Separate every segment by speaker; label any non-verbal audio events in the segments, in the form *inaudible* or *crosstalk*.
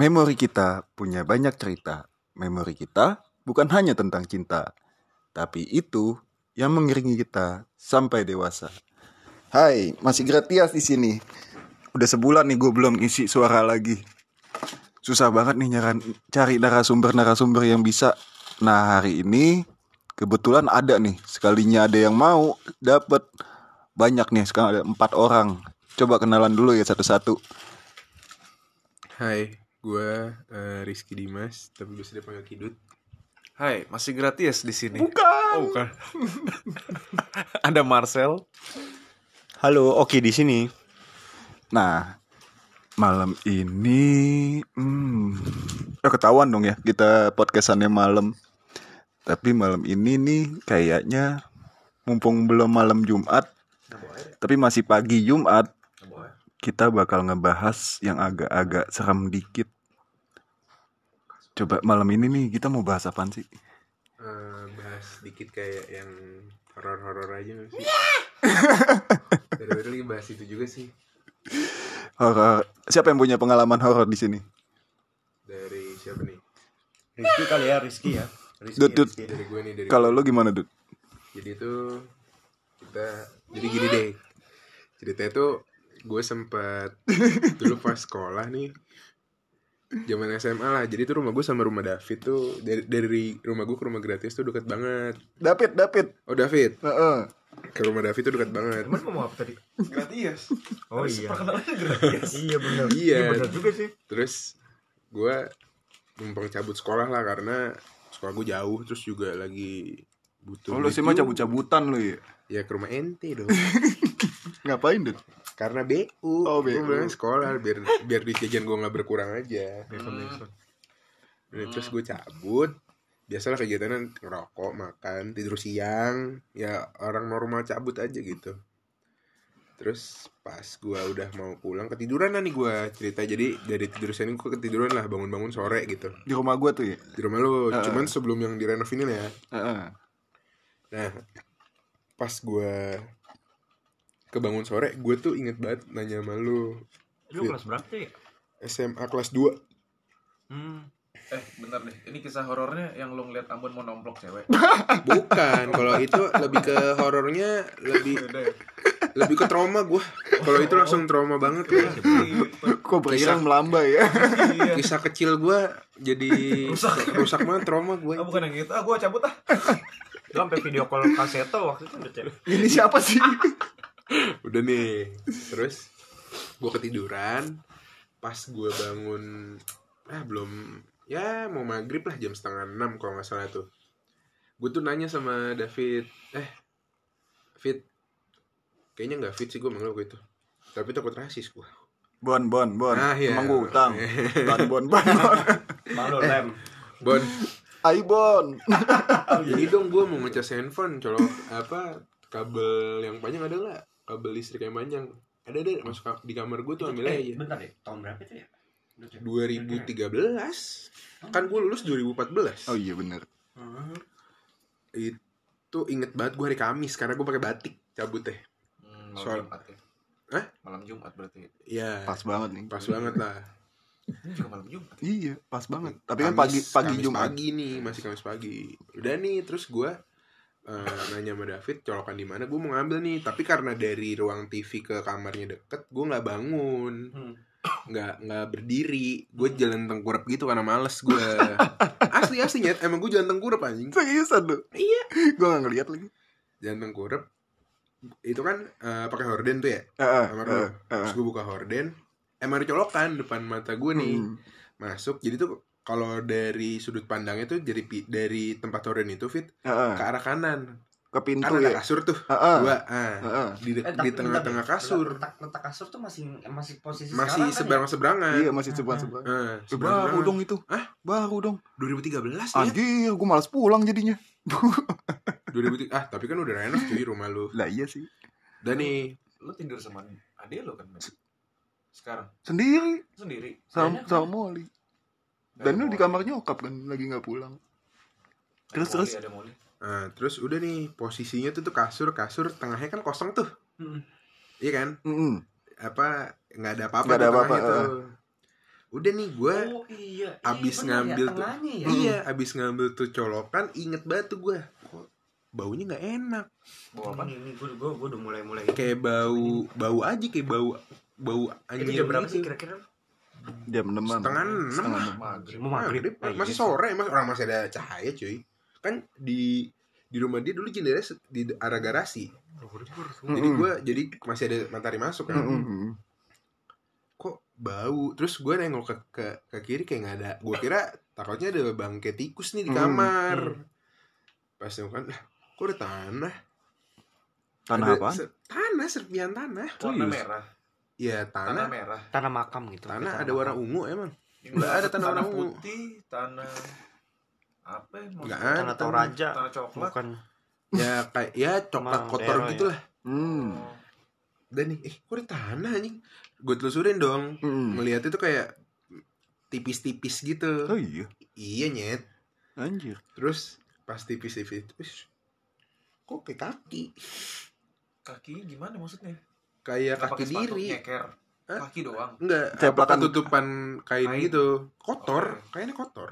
Speaker 1: Memori kita punya banyak cerita. Memori kita bukan hanya tentang cinta, tapi itu yang mengiringi kita sampai dewasa. Hai, masih gratis di sini. Udah sebulan nih gue belum isi suara lagi. Susah banget nih nyaran, cari narasumber-narasumber yang bisa. Nah hari ini kebetulan ada nih. Sekalinya ada yang mau dapet banyak nih. Sekarang ada empat orang. Coba kenalan dulu ya satu-satu.
Speaker 2: Hai, gue uh, Rizky Dimas, tapi biasa dipanggil Kidut.
Speaker 3: Hai, masih gratis di sini.
Speaker 1: Bukan.
Speaker 3: Oh, bukan. *laughs* Ada Marcel.
Speaker 4: Halo, Oki di sini.
Speaker 1: Nah, malam ini hmm, eh, ketahuan dong ya kita podcastannya malam. Tapi malam ini nih kayaknya mumpung belum malam Jumat, tapi masih pagi Jumat, kita bakal ngebahas yang agak-agak serem dikit. Coba malam ini nih kita mau bahas apaan sih?
Speaker 2: Eh, bahas dikit kayak yang horor-horor aja sih? *laughs* Dari lagi bahas itu juga sih.
Speaker 1: Horor. Siapa yang punya pengalaman horor di sini?
Speaker 2: Dari siapa nih?
Speaker 4: Rizky kali ya, Rizky ya. Rizky,
Speaker 1: Dut, Dut.
Speaker 4: Rizky.
Speaker 2: Dari gue nih, dari
Speaker 1: Kalau lu gimana, Dut?
Speaker 2: Jadi tuh kita jadi gini deh. Ceritanya tuh gue sempat dulu pas sekolah nih zaman SMA lah jadi tuh rumah gue sama rumah David tuh dari dari rumah gue ke rumah gratis tuh deket banget
Speaker 1: David, David.
Speaker 2: oh David
Speaker 1: Heeh.
Speaker 2: ke rumah David tuh dekat banget
Speaker 4: Cuman ngomong apa tadi?
Speaker 3: Gratis.
Speaker 4: Oh iya.
Speaker 3: Perkenalannya gratis.
Speaker 4: Iya benar.
Speaker 2: Iya.
Speaker 4: benar juga sih.
Speaker 2: terus gue numpang cabut sekolah lah karena sekolah gue jauh terus juga lagi butuh
Speaker 1: Oh, lu sih mah
Speaker 2: juga.
Speaker 1: cabut-cabutan lu ya.
Speaker 2: ya ke rumah ente dong *laughs*
Speaker 1: Ngapain, Dut?
Speaker 2: karena BU
Speaker 1: Oh, BU.
Speaker 2: bilang sekolah biar biar duit jajan gue nggak berkurang aja
Speaker 4: Hmm.
Speaker 2: Nah, terus gue cabut biasalah kegiatannya ngerokok makan tidur siang ya orang normal cabut aja gitu terus pas gue udah mau pulang ketiduran lah nih gue cerita jadi dari tidur siang gue ketiduran lah bangun-bangun sore gitu
Speaker 1: Di rumah gua tuh ya.
Speaker 2: di rumah lu
Speaker 1: Heeh.
Speaker 2: cuman sebelum yang direnov ini lah ya
Speaker 1: Heeh.
Speaker 2: nah pas gue kebangun sore gue tuh inget banget nanya sama lu
Speaker 4: Lu kelas berapa ya?
Speaker 2: SMA kelas 2
Speaker 4: Hmm.
Speaker 3: Eh, bentar nih. Ini kisah horornya yang lu ngeliat Ambon mau nomplok cewek. *laughs*
Speaker 2: bukan kalau itu lebih ke horornya lebih
Speaker 3: ya.
Speaker 2: lebih ke trauma gue kalau itu langsung trauma banget gue *laughs*
Speaker 1: Kok berirang melambai ya?
Speaker 3: Iya.
Speaker 2: kisah kecil gue jadi rusak rusak banget trauma gue
Speaker 3: Ah, bukan yang itu. Ah, gua cabut ah.
Speaker 4: Lu sampai video call kaseto waktu itu udah cewek.
Speaker 1: Ini siapa sih? *laughs* *laughs*
Speaker 2: udah nih terus gue ketiduran pas gue bangun ah belum ya mau maghrib lah jam setengah enam kalau nggak salah tuh gue tuh nanya sama David eh Fit kayaknya nggak fit sih gue manggil waktu itu tapi takut rasis gue
Speaker 1: Bon, Bon, Bon.
Speaker 2: Ah, iya.
Speaker 1: Emang gua utang. *laughs* Bon, Bon, Bon. Bon.
Speaker 4: Malu lem.
Speaker 2: Bon
Speaker 1: Ai Bon.
Speaker 2: Jadi dong gue mau ngecas handphone colok apa kabel yang panjang ada nggak? Kabel listrik yang panjang. Ada deh masuk di kamar gue tuh ambil
Speaker 4: Eh,
Speaker 2: aja.
Speaker 4: bentar deh. Tahun berapa itu ya? Udah cewek.
Speaker 2: 2013 kan gue lulus 2014
Speaker 1: Oh iya bener.
Speaker 2: Itu inget banget gue hari Kamis karena gue pakai batik cabut teh
Speaker 3: Hmm, malam
Speaker 2: Soal-
Speaker 3: Jumat ya.
Speaker 2: Hah?
Speaker 3: Malam Jumat berarti.
Speaker 2: ya
Speaker 1: Pas banget nih.
Speaker 2: pas banget lah
Speaker 3: Ini juga malam Jumat.
Speaker 1: Iya, pas banget. Tapi kan pagi pagi
Speaker 2: Kamis
Speaker 1: Jumat.
Speaker 2: pagi nih masih Kamis pagi udah nih terus gue eh, nanya sama David colokan di mana gue mau ngambil nih tapi karena dari ruang TV ke kamarnya deket gue nggak bangun
Speaker 4: Hmm.
Speaker 2: nggak nggak berdiri gue jalan tengkurap gitu karena males gue *laughs* asli asli nyet emang gue jalan tengkurap anjing
Speaker 1: Seriusan lu?
Speaker 2: Iya.
Speaker 1: Gua gak ngeliat lagi.
Speaker 2: jalan tengkurap itu kan eh, pakai horden tuh ya
Speaker 1: Heeh.
Speaker 2: kamar
Speaker 1: heeh,
Speaker 2: lu
Speaker 1: heeh.
Speaker 2: terus gue buka horden emang ada colokan depan mata gue nih
Speaker 1: Hmm.
Speaker 2: masuk jadi tuh kalau dari sudut pandangnya tuh dari dari tempat horden itu fit
Speaker 1: Heeh.
Speaker 2: ke arah kanan
Speaker 1: Ke
Speaker 2: kan
Speaker 1: pintu
Speaker 2: ada
Speaker 1: ya.
Speaker 2: kasur tuh
Speaker 1: Heeh.
Speaker 2: dua ah
Speaker 1: Heeh.
Speaker 2: di,
Speaker 4: Eh,
Speaker 2: di tengah-tengah kasur
Speaker 4: Letak, letak kasur tuh masih masih posisi
Speaker 2: masih
Speaker 4: sekarang kan
Speaker 2: seberang seberangan
Speaker 1: Iya, masih sebelah-sebelah.
Speaker 2: Eh,
Speaker 1: Eh, Baru dong itu.
Speaker 2: Hah?
Speaker 1: Baru dong.
Speaker 2: 2013 ya
Speaker 1: Anjir, gua malas pulang jadinya. *laughs*
Speaker 2: 2003 ah tapi kan udah renov cuy rumah lu
Speaker 1: Lah iya sih.
Speaker 2: dan nih
Speaker 3: Lu tidur sama adik lu kan? Sekarang
Speaker 1: Sendiri
Speaker 3: sendiri.
Speaker 1: sama sama Molly. Dan lu di kamar nyokap kan lagi nggak pulang. Terus, terus?
Speaker 2: Nah, terus udah nih posisinya tuh tuh kasur kasur tengahnya kan kosong tuh
Speaker 4: Hmm.
Speaker 2: iya kan
Speaker 1: Mm-mm.
Speaker 2: apa nggak ada apa-apa
Speaker 1: Nggak ada
Speaker 2: tuh
Speaker 1: apa-apa,
Speaker 2: tuh. udah nih gue
Speaker 3: Oh iya.
Speaker 2: abis
Speaker 3: Iya, bener
Speaker 2: ngambil
Speaker 3: ya,
Speaker 2: tuh
Speaker 3: ya.
Speaker 2: iya abis ngambil tuh colokan inget banget tuh gue baunya nggak enak
Speaker 3: Bawa apa?
Speaker 4: Ini, ini gue gue gue udah mulai mulai.
Speaker 2: kayak bau bau aja kayak bau bau
Speaker 3: Itu
Speaker 2: anjing
Speaker 3: jam berapa sih
Speaker 2: gitu.
Speaker 3: kira-kira?
Speaker 1: Jam enam
Speaker 2: setengah enam.
Speaker 3: Maghrib.
Speaker 4: Mau maghrib.
Speaker 2: Masih sore mas orang masih ada cahaya cuy. Kan di di rumah dia dulu jendela di arah garasi. Jadi gue jadi masih ada matahari masuk kan. Kok bau? Terus gue nengok ke, ke ke kiri kayak nggak ada. Gue kira takutnya ada bangkai tikus nih di kamar. Pas nengok kan lah kok ada tanah?
Speaker 1: Tanah
Speaker 2: Ada
Speaker 1: apa?
Speaker 2: se- tanah serpian tanah.
Speaker 3: Warna merah.
Speaker 2: Ya
Speaker 3: Tanah
Speaker 2: tanah
Speaker 3: merah.
Speaker 4: Tanah makam gitu.
Speaker 2: tanah
Speaker 4: Tanah
Speaker 2: ada warna
Speaker 4: makam.
Speaker 2: ungu emang
Speaker 3: Ini
Speaker 2: Nggak ada tanah warna ungu.
Speaker 3: putih, tanah apa ya?
Speaker 2: nggak ada
Speaker 4: Tanah
Speaker 2: tanah
Speaker 4: Toraja.
Speaker 3: Tanah coklat.
Speaker 4: Bukan.
Speaker 2: ya kayak ya coklat kotor
Speaker 4: daerah
Speaker 2: gitu
Speaker 4: ya?
Speaker 2: lah
Speaker 1: Hmm.
Speaker 2: Dan nih eh kok ada tanah anjing gue telusurin dong
Speaker 1: Hmm.
Speaker 2: ngelihat itu kayak tipis-tipis gitu
Speaker 1: Oh iya,
Speaker 2: iya nyet
Speaker 1: anjir.
Speaker 2: terus pas tipis-tipis terus kok kayak kaki
Speaker 3: Kaki gimana maksudnya?
Speaker 2: Kayak
Speaker 3: Nggak
Speaker 2: kaki diri
Speaker 3: nyeker.
Speaker 2: Hah?
Speaker 3: Kaki doang.
Speaker 2: enggak
Speaker 1: Ceplakan.
Speaker 2: tutupan kain,
Speaker 3: Kain.
Speaker 2: gitu kotor
Speaker 3: Oke.
Speaker 2: kayaknya kotor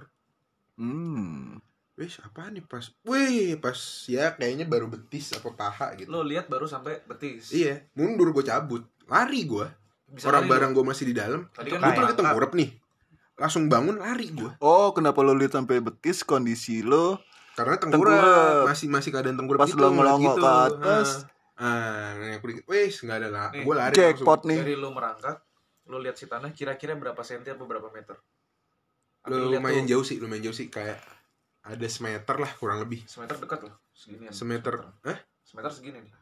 Speaker 1: Hmm.
Speaker 2: wes apa nih pas wih pas ya kayaknya baru betis apa paha gitu
Speaker 3: Lo lihat baru sampai betis.
Speaker 2: iya mundur gue cabut lari gue
Speaker 3: Bisa
Speaker 2: orang
Speaker 3: lari
Speaker 2: barang gue masih di dalam
Speaker 3: Tadi
Speaker 2: gue
Speaker 3: kan
Speaker 2: tuh lagi
Speaker 3: kayak-
Speaker 2: tengkurap nih langsung bangun lari gue
Speaker 1: Oh, kenapa lo lihat sampai betis kondisi lo
Speaker 2: karena tengkurap,
Speaker 1: Tengkurap.
Speaker 2: masih masih keadaan tengkurap
Speaker 1: Pas
Speaker 2: gitu,
Speaker 1: lo
Speaker 2: ngeliat
Speaker 1: ngelongok ke atas.
Speaker 2: Ah, ah aku dikit wes nggak ada lah
Speaker 3: Nih,
Speaker 2: gue lari
Speaker 1: jackpot nih?
Speaker 3: Dari lo merangkak, lo lihat si tanah kira-kira berapa senti atau berapa meter? Lihat
Speaker 2: lumayan
Speaker 3: tuh
Speaker 2: jauh sih lumayan jauh sih kayak ada semeter lah kurang lebih
Speaker 3: Semeter dekat loh. Segini.
Speaker 2: semeter eh
Speaker 3: Semeter segini nih.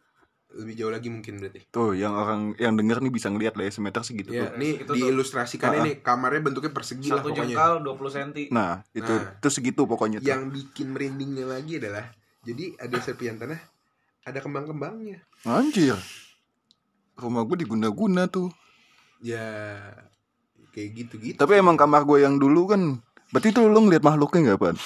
Speaker 2: lebih jauh lagi mungkin berarti
Speaker 1: Tuh, yang orang yang denger nih bisa ngeliat lah ya semeter segitu
Speaker 2: ya
Speaker 1: tuh.
Speaker 2: ini
Speaker 3: segitu tuh.
Speaker 2: diilustrasikan
Speaker 1: Ah, ah.
Speaker 2: ini kamarnya bentuknya persegi lah
Speaker 3: Satu
Speaker 2: pokoknya
Speaker 3: jengkal 20 senti.
Speaker 1: Nah, itu
Speaker 2: Nah.
Speaker 1: itu segitu pokoknya tuh.
Speaker 2: yang bikin merindingnya lagi adalah jadi ada serpian tanah ada kembang-kembangnya
Speaker 1: Anjir. Rumah gue diguna-guna tuh.
Speaker 2: ya kayak gitu-gitu
Speaker 1: Tapi emang kamar gue yang dulu kan Berarti tuh lo ngeliat makhluknya gak, Pan?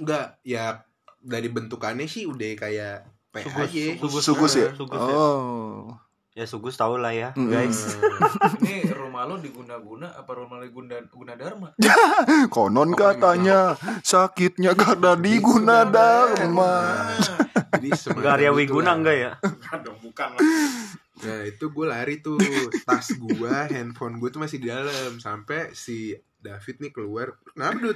Speaker 2: enggak ya dari bentukannya sih udah kayak P
Speaker 4: Sugus,
Speaker 2: aja
Speaker 4: sugus.
Speaker 1: Sugus ya?
Speaker 4: Sugus ya.
Speaker 1: Oh
Speaker 4: Ya Sugus tau lah ya,
Speaker 1: Mm.
Speaker 4: guys. *laughs*
Speaker 3: Ini rumah lo diguna-guna apa rumah lo guna guna dharma? *laughs*
Speaker 1: Konon katanya Sakitnya karena diguna dharma *laughs*
Speaker 2: jadi itulah.
Speaker 4: Wiguna enggak ya?
Speaker 3: Bukan
Speaker 2: Nah itu gue lari tuh Tas gue, handphone gue tuh masih di dalam Sampai si David nih keluar Kenapa?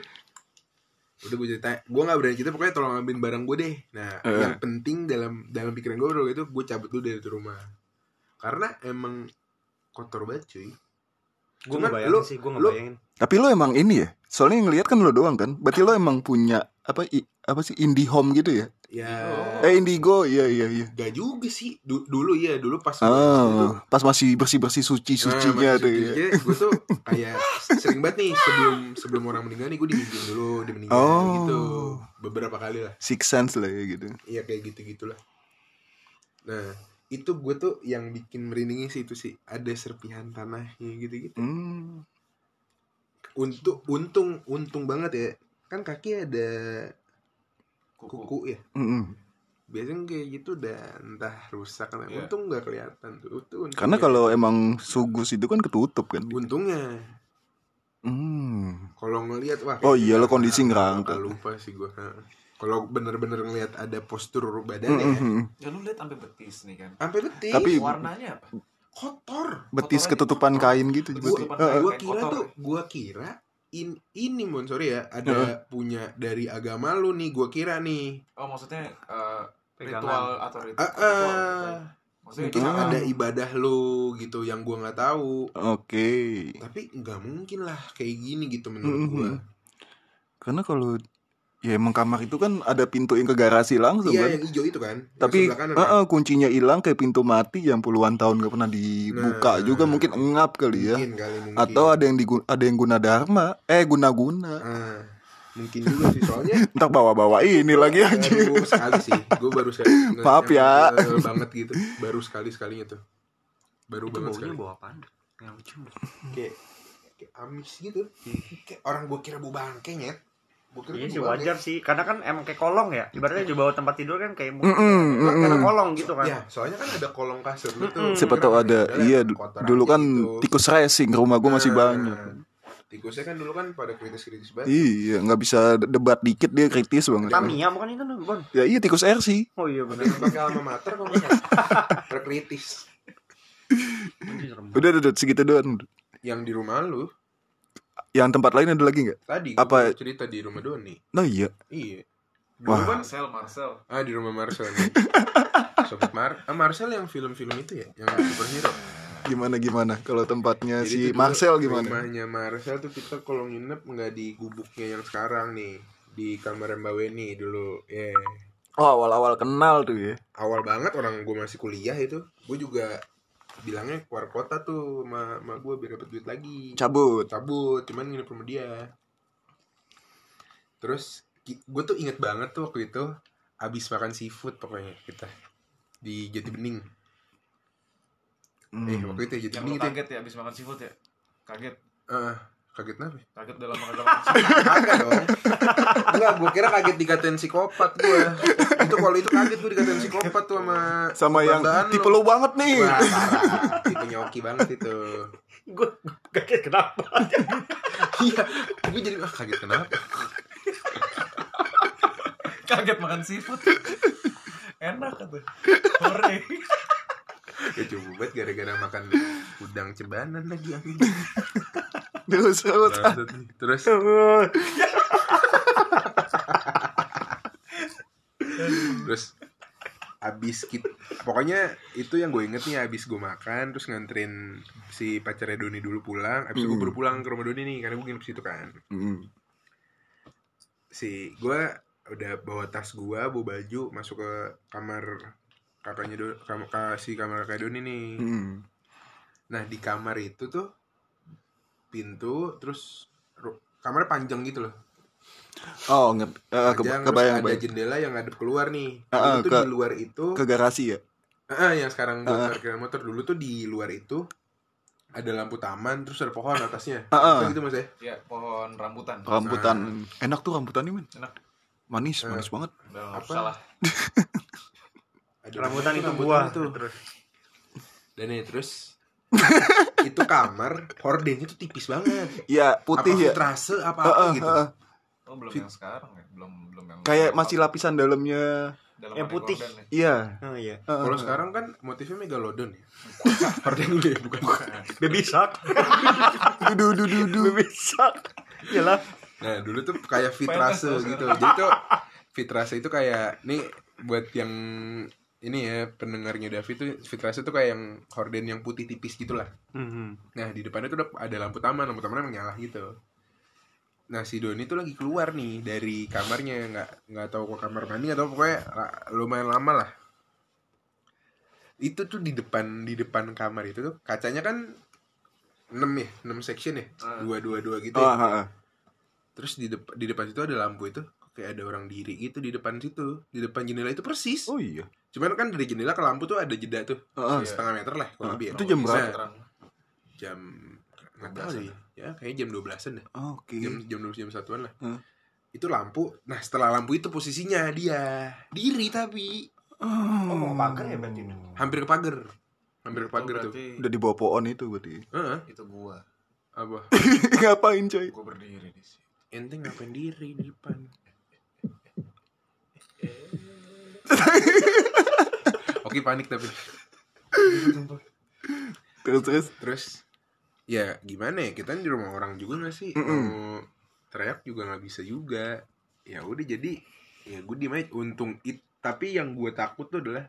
Speaker 2: Udah gue cerita Gue gak berani cerita pokoknya tolong ambilin barang gue deh Nah
Speaker 1: Eh.
Speaker 2: yang penting dalam dalam pikiran gue waktu itu Gue cabut dulu dari rumah Karena emang kotor banget cuy.
Speaker 4: Gue ngebayangin
Speaker 2: lu-
Speaker 4: sih, gue
Speaker 2: lu-
Speaker 4: ngebayangin.
Speaker 1: Tapi lo emang ini ya? Soalnya yang ngeliat kan lo doang kan? Berarti lo emang punya Apa i- apa sih indie home gitu ya?
Speaker 2: Ya.
Speaker 1: Eh indigo Iya iya iya.
Speaker 2: Gak juga sih. Du- Dulu ya Dulu pas gua SD tuh,
Speaker 1: Oh, pas masih bersih-bersih suci-sucinya
Speaker 2: Nah,
Speaker 1: tuh ya.
Speaker 2: gue tuh kayak sering banget nih sebelum sebelum orang meninggal nih gue dimimpiin dulu dia meninggal
Speaker 1: Oh.
Speaker 2: gitu. Beberapa kali lah.
Speaker 1: Six sense lah ya gitu.
Speaker 2: iya kayak gitu gitulah nah itu gue tuh yang bikin merindingnya sih itu sih ada serpihan tanahnya gitu gitu
Speaker 1: Hmm.
Speaker 2: untung untung untung banget ya kan kaki ada
Speaker 3: kuku.
Speaker 2: kuku ya
Speaker 1: Mm-mm.
Speaker 2: biasanya kayak gitu udah entah rusak kan
Speaker 3: Iya.
Speaker 2: untung nggak kelihatan tuh itu.
Speaker 1: Karena kalau emang sugus itu kan ketutup kan.
Speaker 2: untungnya
Speaker 1: Hmm.
Speaker 2: kalau ngelihat wah
Speaker 1: Oh iya, lo kondisi
Speaker 2: bakal lupa sih gue kalau bener-bener ngelihat ada postur badannya ya
Speaker 1: Mm-mm.
Speaker 3: Ya lu lihat sampai betis nih kan.
Speaker 2: sampai betis
Speaker 1: Tapi-
Speaker 3: Warnanya apa?
Speaker 2: kotor
Speaker 1: Betis
Speaker 3: Kotoran
Speaker 1: ketutupan kain gitu
Speaker 2: gua,
Speaker 1: berarti.
Speaker 3: Ketutupan
Speaker 1: Heeh.
Speaker 3: kain.
Speaker 2: gua
Speaker 3: kain
Speaker 2: kira
Speaker 3: kotor.
Speaker 2: tuh gua kira in, ini mon sorry ya ada punya dari agama lu nih gua kira nih
Speaker 3: Oh maksudnya
Speaker 4: Pegangan.
Speaker 3: ritual atau rit-
Speaker 2: Ah,
Speaker 3: ritual,
Speaker 2: ah.
Speaker 3: bukan? Maksudnya
Speaker 2: mungkin
Speaker 1: Ah.
Speaker 2: ada ibadah lu gitu yang gua nggak tahu
Speaker 1: Oke.
Speaker 2: tapi nggak mungkin lah kayak gini gitu menurut
Speaker 1: Mm-mm.
Speaker 2: gua
Speaker 1: Karena kalau ya emang kamar itu kan ada pintu yang ke garasi langsung
Speaker 2: iya
Speaker 1: kan.
Speaker 2: yang hijau itu kan
Speaker 1: Tapi
Speaker 2: kan?
Speaker 1: eh, kuncinya hilang kayak pintu mati yang puluhan tahun gak pernah dibuka
Speaker 2: Nah.
Speaker 1: juga mungkin engap kali ya.
Speaker 2: mungkin kali mungkin
Speaker 1: Atau ada yang digu- ada yang guna dharma, eh guna-guna.
Speaker 2: Ah, mungkin juga sih soalnya *laughs*
Speaker 1: Entar bawa-bawa ini lagi anjing.
Speaker 2: baru sekali sih gue baru sekali *laughs*
Speaker 1: Maaf ya.
Speaker 2: banget gitu baru sekali sekalinya tuh baru
Speaker 4: Itu
Speaker 2: banget sekali
Speaker 4: bau apaan? Yang cium.
Speaker 2: kayak kayak amis gitu kayak orang gue kira bau bangke nyet kira
Speaker 4: Iya
Speaker 2: tuh
Speaker 4: sih wajar sih, karena kan emang kayak kolong ya. Ibaratnya juga bawa tempat tidur kan kayak
Speaker 1: Mm-mm, mm-mm.
Speaker 4: karena kolong gitu kan.
Speaker 2: ya soalnya kan ada kolong kasur lu tuh
Speaker 4: Mm-mm.
Speaker 1: Siapa tahu ada. Iya, dulu kan
Speaker 2: gitu.
Speaker 1: tikus racing rumah gue masih
Speaker 2: Nah,
Speaker 1: banyak.
Speaker 2: tikusnya kan dulu kan pada kritis-kritis banget
Speaker 1: Iya, nggak bisa debat dikit dia kritis banget.
Speaker 4: Tamiya bukan itu Bon.
Speaker 1: Ya iya tikus air sih.
Speaker 4: Oh iya benar.
Speaker 2: pakai alma mater kok *laughs* kritis
Speaker 1: Udah, udah, udah segitu doang.
Speaker 2: yang di rumah lu
Speaker 1: Yang tempat lain ada lagi nggak?
Speaker 2: tadi
Speaker 1: Apa?
Speaker 2: cerita di rumah Doni
Speaker 1: Nah iya.
Speaker 2: iya
Speaker 1: Wah.
Speaker 2: dulu kan
Speaker 3: Marcel, Marcel.
Speaker 2: ah di rumah Marcel nih. *laughs* sobat Mar ah Marcel yang film-film itu ya yang superhero
Speaker 1: Gimana gimana? Kalau tempatnya
Speaker 2: Jadi
Speaker 1: si Marcel gimana?
Speaker 2: rumahnya Marcel tuh kita kalau nginep nggak di gubuknya yang sekarang nih di kamar Mbak Weni dulu ya
Speaker 1: Oh awal-awal kenal tuh ya.
Speaker 2: awal banget orang gue masih kuliah itu gue juga bilangnya keluar kota tuh sama, sama gue biar dapet duit lagi
Speaker 1: Cabut.
Speaker 2: cabut cuman nginep rumah dia terus gue tuh inget banget tuh waktu itu abis makan seafood pokoknya kita di Jati Bening eh
Speaker 1: Hmm.
Speaker 2: waktu itu ya Jati Bening itu ya.
Speaker 3: kaget ya abis makan seafood ya? Kaget.
Speaker 2: Ah, kaget kenapa ya?
Speaker 3: Kaget dalam makan dalam. *laughs*
Speaker 2: Kagak dong Enggak, gue kira kaget dikatain psikopat gue Itu kalau itu kaget gue dikatain psikopat tuh sama
Speaker 1: Sama yang tipe lo banget nih.
Speaker 2: Wah, parah. Tipe nyoki banget itu
Speaker 4: Gue kaget kenapa?
Speaker 2: Iya, gue jadi ah, kaget kenapa
Speaker 3: Kaget makan seafood. Enak tuh. Hore.
Speaker 2: Ya coba banget gara-gara makan udang cebanan lagi anjing.
Speaker 1: Terus terus.
Speaker 2: Terus terus abis kita pokoknya itu yang gue inget nih abis gue makan terus nganterin si pacarnya Doni dulu pulang. Abis itu gue baru pulang ke rumah Doni nih karena gue nginep situ kan.
Speaker 1: Hmm.
Speaker 2: si gue udah bawa tas gue bawa baju masuk ke kamar kakaknya Do, kam, ka- si kamar kakak Doni nih.
Speaker 1: Hmm.
Speaker 2: nah di kamar itu tuh pintu terus ru- kamarnya panjang gitu loh
Speaker 1: Oh nge ke
Speaker 2: panjang terus
Speaker 1: kebayang
Speaker 2: ada jendela yang ngadep keluar nih
Speaker 1: Ah, ah,
Speaker 2: itu
Speaker 1: ke-
Speaker 2: di luar itu
Speaker 1: Ke garasi ya.
Speaker 2: ah, yang sekarang
Speaker 1: Ah.
Speaker 2: parkiran motor dulu tuh di luar itu ada lampu taman terus ada pohon atasnya
Speaker 1: Ah, ah.
Speaker 2: Bisa gitu mas ya
Speaker 3: Ya, pohon rambutan.
Speaker 1: Rambutan enak tuh rambutannya men.
Speaker 3: Enak.
Speaker 1: Manis,
Speaker 2: Eh.
Speaker 1: manis banget.
Speaker 2: Apa?
Speaker 3: usah lah. *laughs*
Speaker 2: ada
Speaker 4: Rambutan itu
Speaker 2: rambutan
Speaker 4: buah.
Speaker 2: tuh.
Speaker 4: Terus
Speaker 2: dan nih terus *laughs* itu kamar hordennya tuh tipis banget
Speaker 1: Iya putih
Speaker 2: apa
Speaker 1: ya.
Speaker 2: filtrase apa apa
Speaker 1: ah,
Speaker 2: gitu
Speaker 1: ah.
Speaker 3: Oh, belum
Speaker 2: Fit-
Speaker 3: yang sekarang ya? Belum belum yang
Speaker 1: Kayak masih lapisan dalamnya.
Speaker 3: dalam
Speaker 4: yang putih.
Speaker 3: Ya.
Speaker 1: Iya.
Speaker 4: Oh iya.
Speaker 1: Ah,
Speaker 2: Kalau
Speaker 1: ah.
Speaker 2: sekarang kan motifnya megalodon ya. Horden dulu ya, bukan.
Speaker 4: Baby shark.
Speaker 1: Dudu dudu dudu.
Speaker 4: Baby shark. Iyalah.
Speaker 2: Nah, dulu tuh kayak fitrase gitu. Jadi tuh fitrase itu kayak nih buat yang ini ya pendengarnya David tuh fitrase tuh kayak yang horden yang putih tipis gitulah.
Speaker 4: Hmm.
Speaker 2: Nah, di depannya tuh ada lampu taman, lampu taman emang nyala gitu. Nah, si Doni tuh lagi keluar nih dari kamarnya, nggak nggak tahu ke kamar mandi atau pokoknya lumayan lama lah. Itu tuh di depan di depan kamar itu tuh kacanya kan 6 ya, 6 section ya.
Speaker 3: Ah.
Speaker 2: Dua dua dua gitu.
Speaker 1: Oh,
Speaker 2: ya.
Speaker 1: ah, ah.
Speaker 2: Terus di depan di depan situ ada lampu itu kayak ada orang diri gitu di depan situ. Di depan jendela itu persis.
Speaker 1: Oh iya.
Speaker 2: Cuman kan dari jendela ke lampu tuh ada jeda tuh.
Speaker 1: Ah.
Speaker 2: Setengah meter lah kalau
Speaker 1: Ah,
Speaker 2: lebih ya.
Speaker 1: itu jam berapa?
Speaker 2: Jam nggak tahu sih. Ya kayaknya jam 12-an deh.
Speaker 1: Oke.
Speaker 2: Jam jam 12 jam satuan lah.
Speaker 1: Hmm.
Speaker 2: Itu lampu. Nah, setelah lampu itu posisinya dia diri tapi
Speaker 4: Oh, mau ke pagar ya berarti
Speaker 2: hampir ke pagar. Hampir ke
Speaker 3: Itu
Speaker 2: pagar tuh.
Speaker 3: berarti
Speaker 1: Udah di bawah pohon itu berarti.
Speaker 2: Heeh.
Speaker 3: itu gua.
Speaker 2: apa? *laughs*
Speaker 1: Ngapain coy?
Speaker 3: Gua berdiri di situ.
Speaker 2: Ente ngapain diri di depan? *laughs* Oke panik tapi
Speaker 1: Terus terus.
Speaker 2: terus ya gimana ya kita di rumah orang juga gak sih
Speaker 1: Mm-mm.
Speaker 2: mau teriak juga nggak bisa juga ya udah jadi ya gue aja untung it tapi yang gue takut tuh adalah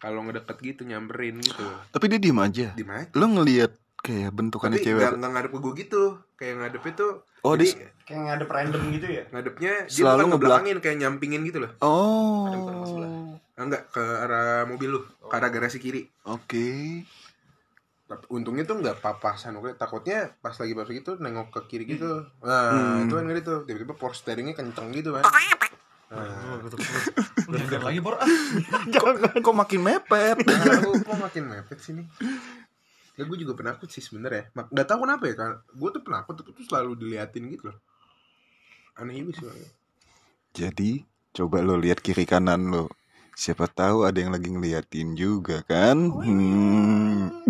Speaker 2: kalau ngedeket gitu nyamperin gitu
Speaker 1: Tapi dia diem aja.
Speaker 2: diem aja
Speaker 1: Lo ngelihat kayak bentukannya
Speaker 2: tapi
Speaker 1: cewek.
Speaker 2: nggak nggak ngadep ke gue gitu kayak ngadepnya tuh
Speaker 1: Oh,
Speaker 2: jadi
Speaker 1: dia-
Speaker 4: Kayak ngadep random gitu ya?
Speaker 2: ngadepnya dia
Speaker 1: Selalu
Speaker 2: ngebelakangin kayak nyampingin gitu loh
Speaker 1: Oh.
Speaker 3: Mas sebelah.
Speaker 2: Ah, enggak ke arah mobil lu ke arah garasi kiri
Speaker 1: Oke.
Speaker 2: Tapi untungnya tuh nggak papasan oke takutnya pas lagi pas gitu nengok ke kiri gitu nah
Speaker 1: Hmm.
Speaker 2: itu kan ngeri tuh tiba-tiba power steeringnya kenceng gitu kan nah, *laughs*
Speaker 3: lagi bor.
Speaker 1: Jangan. Kok makin mepet?
Speaker 2: nah kok makin mepet sini ya gue juga penakut sih sebenernya Mak- nggak tahu kenapa ya kan gue tuh penakut tapi tuh selalu diliatin gitu loh aneh juga sih.
Speaker 1: Jadi coba lo lihat kiri kanan lo. Siapa tahu ada yang lagi ngeliatin juga kan? Hmm.